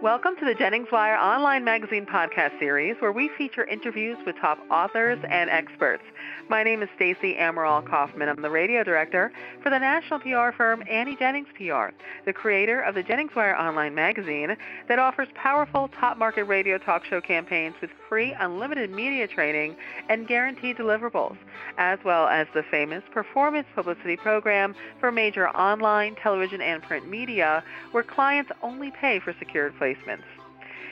Welcome to the Jennings Wire Online Magazine podcast series, where we feature interviews with top authors and experts. My name is Stacey Amaral Kaufman. I'm the radio director for the national PR firm Annie Jennings PR, the creator of the Jennings Wire Online Magazine that offers powerful top market radio talk show campaigns with free unlimited media training and guaranteed deliverables, as well as the famous performance publicity program for major online, television, and print media, where clients only pay for secured placements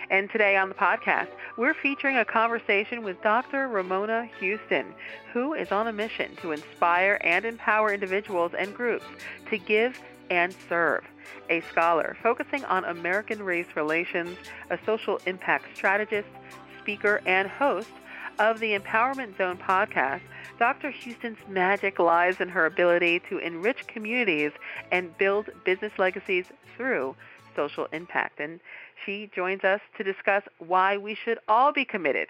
And today on the podcast, we're featuring a conversation with Dr. Ramona Houston, who is on a mission to inspire and empower individuals and groups to give and serve. A scholar focusing on American race relations, a social impact strategist, speaker, and host of the Empowerment Zone podcast, Dr. Houston's magic lies in her ability to enrich communities and build business legacies through social impact. And she joins us to discuss why we should all be committed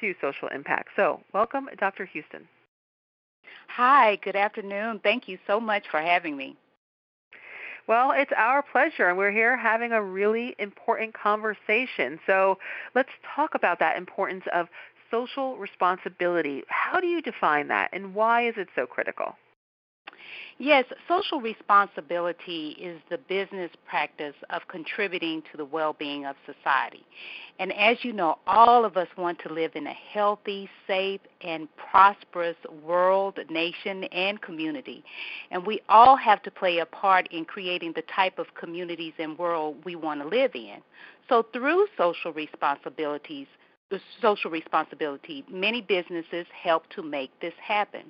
to social impact. So, welcome, Dr. Houston. Hi, good afternoon. Thank you so much for having me. Well, it's our pleasure, and we're here having a really important conversation. So, let's talk about that importance of social responsibility. How do you define that, and why is it so critical? Yes, social responsibility is the business practice of contributing to the well being of society. And as you know, all of us want to live in a healthy, safe, and prosperous world, nation, and community. And we all have to play a part in creating the type of communities and world we want to live in. So, through social responsibilities, social responsibility. Many businesses help to make this happen.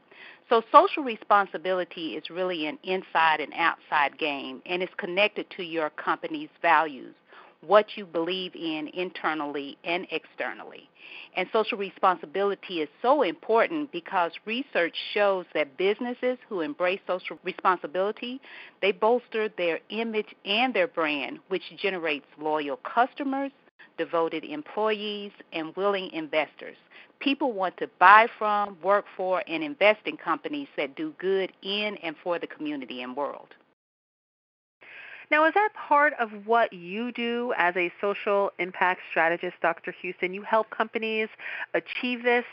So, social responsibility is really an inside and outside game, and it's connected to your company's values, what you believe in internally and externally. And social responsibility is so important because research shows that businesses who embrace social responsibility, they bolster their image and their brand, which generates loyal customers, devoted employees, and willing investors. People want to buy from, work for, and invest in companies that do good in and for the community and world. Now, is that part of what you do as a social impact strategist, Dr. Houston? You help companies achieve this.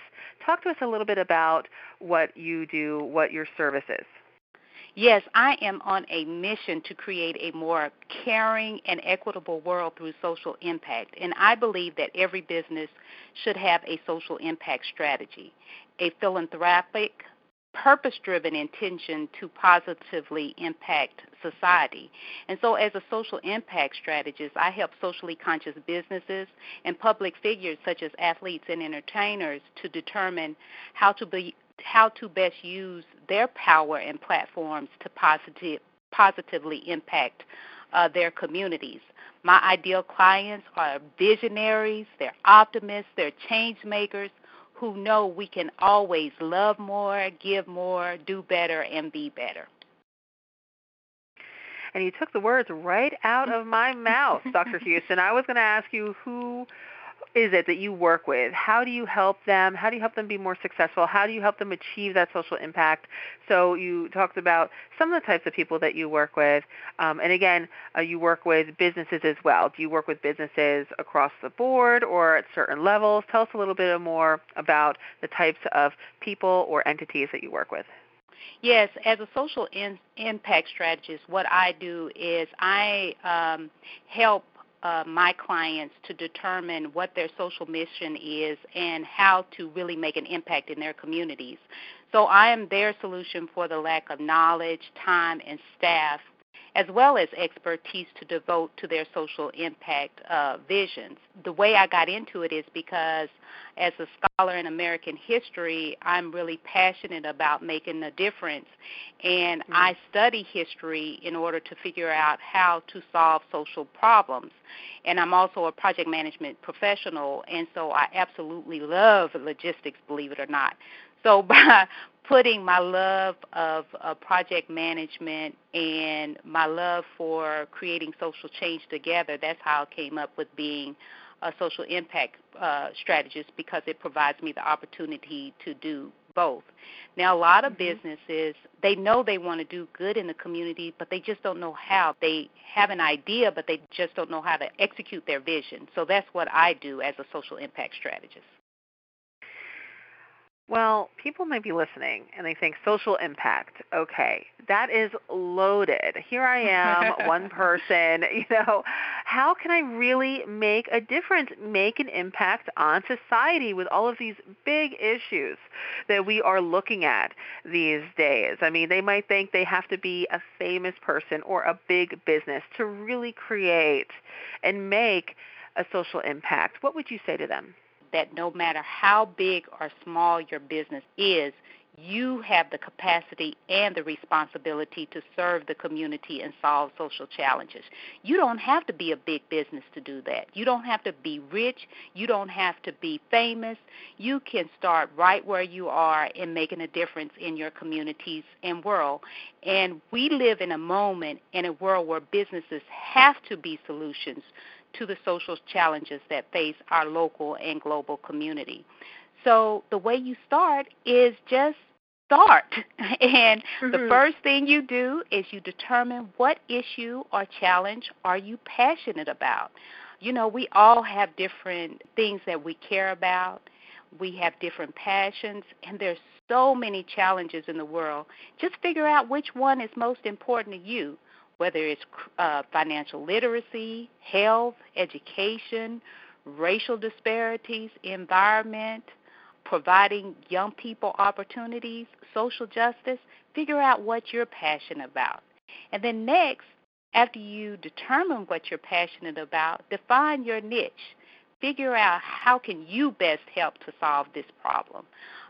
Talk to us a little bit about what you do, what your service is. Yes, I am on a mission to create a more caring and equitable world through social impact. And I believe that every business should have a social impact strategy, a philanthropic, purpose driven intention to positively impact society. And so, as a social impact strategist, I help socially conscious businesses and public figures such as athletes and entertainers to determine how to be how to best use their power and platforms to positive, positively impact uh, their communities. My ideal clients are visionaries, they're optimists, they're change makers who know we can always love more, give more, do better, and be better. And you took the words right out of my mouth, Dr. Houston. I was going to ask you who is it that you work with? How do you help them? How do you help them be more successful? How do you help them achieve that social impact? So you talked about some of the types of people that you work with, um, and again, uh, you work with businesses as well. Do you work with businesses across the board or at certain levels? Tell us a little bit more about the types of people or entities that you work with. Yes, as a social in, impact strategist, what I do is I um, help uh, my clients to determine what their social mission is and how to really make an impact in their communities. So I am their solution for the lack of knowledge, time, and staff as well as expertise to devote to their social impact uh, visions. The way I got into it is because, as a scholar in American history, I'm really passionate about making a difference. And mm-hmm. I study history in order to figure out how to solve social problems. And I'm also a project management professional, and so I absolutely love logistics, believe it or not. So by putting my love of uh, project management and my love for creating social change together, that's how I came up with being a social impact uh, strategist because it provides me the opportunity to do both. Now, a lot of mm-hmm. businesses, they know they want to do good in the community, but they just don't know how. They have an idea, but they just don't know how to execute their vision. So that's what I do as a social impact strategist. Well, people might be listening and they think social impact. Okay, that is loaded. Here I am, one person, you know, how can I really make a difference, make an impact on society with all of these big issues that we are looking at these days? I mean, they might think they have to be a famous person or a big business to really create and make a social impact. What would you say to them? That no matter how big or small your business is, you have the capacity and the responsibility to serve the community and solve social challenges. You don't have to be a big business to do that. You don't have to be rich. You don't have to be famous. You can start right where you are in making a difference in your communities and world. And we live in a moment in a world where businesses have to be solutions to the social challenges that face our local and global community. So the way you start is just start. and mm-hmm. the first thing you do is you determine what issue or challenge are you passionate about. You know, we all have different things that we care about. We have different passions and there's so many challenges in the world. Just figure out which one is most important to you whether it's uh, financial literacy, health, education, racial disparities, environment, providing young people opportunities, social justice, figure out what you're passionate about. And then next, after you determine what you're passionate about, define your niche. Figure out how can you best help to solve this problem.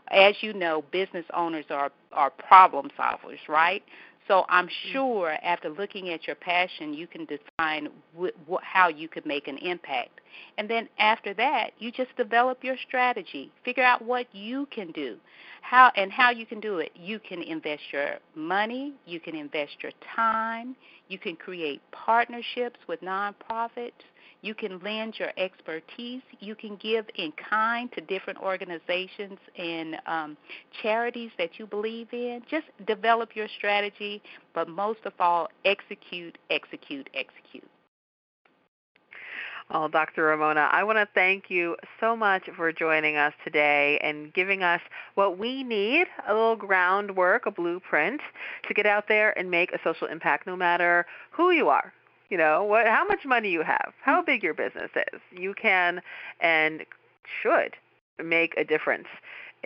As you know, business owners are are problem solvers, right? So I'm mm-hmm. sure after looking at your passion, you can define wh- wh- how you could make an impact. And then after that, you just develop your strategy. Figure out what you can do. How and how you can do it. You can invest your money, you can invest your time, you can create partnerships with nonprofits, you can lend your expertise. You can give in kind to different organizations and um, charities that you believe in. Just develop your strategy, but most of all, execute, execute, execute. Well, Dr. Ramona, I want to thank you so much for joining us today and giving us what we need a little groundwork, a blueprint to get out there and make a social impact no matter who you are, you know what how much money you have how big your business is you can and should make a difference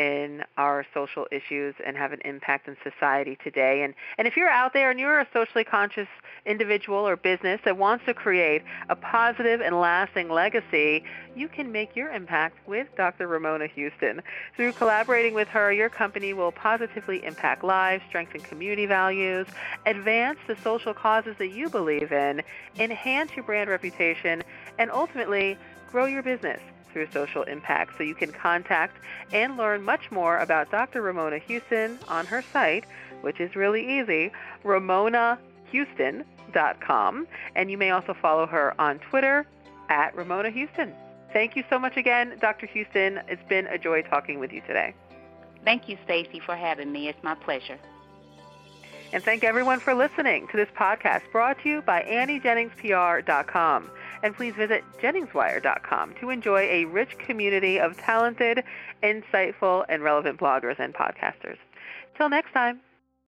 in our social issues and have an impact in society today. And, and if you're out there and you're a socially conscious individual or business that wants to create a positive and lasting legacy, you can make your impact with Dr. Ramona Houston. Through collaborating with her, your company will positively impact lives, strengthen community values, advance the social causes that you believe in, enhance your brand reputation, and ultimately grow your business through social impact. So you can contact and learn much more about Dr. Ramona Houston on her site, which is really easy, ramonahouston.com. And you may also follow her on Twitter at Ramona Houston. Thank you so much again, Dr. Houston. It's been a joy talking with you today. Thank you, Stacey, for having me. It's my pleasure. And thank everyone for listening to this podcast brought to you by AnnieJenningsPR.com. And please visit JenningsWire.com to enjoy a rich community of talented, insightful, and relevant bloggers and podcasters. Till next time.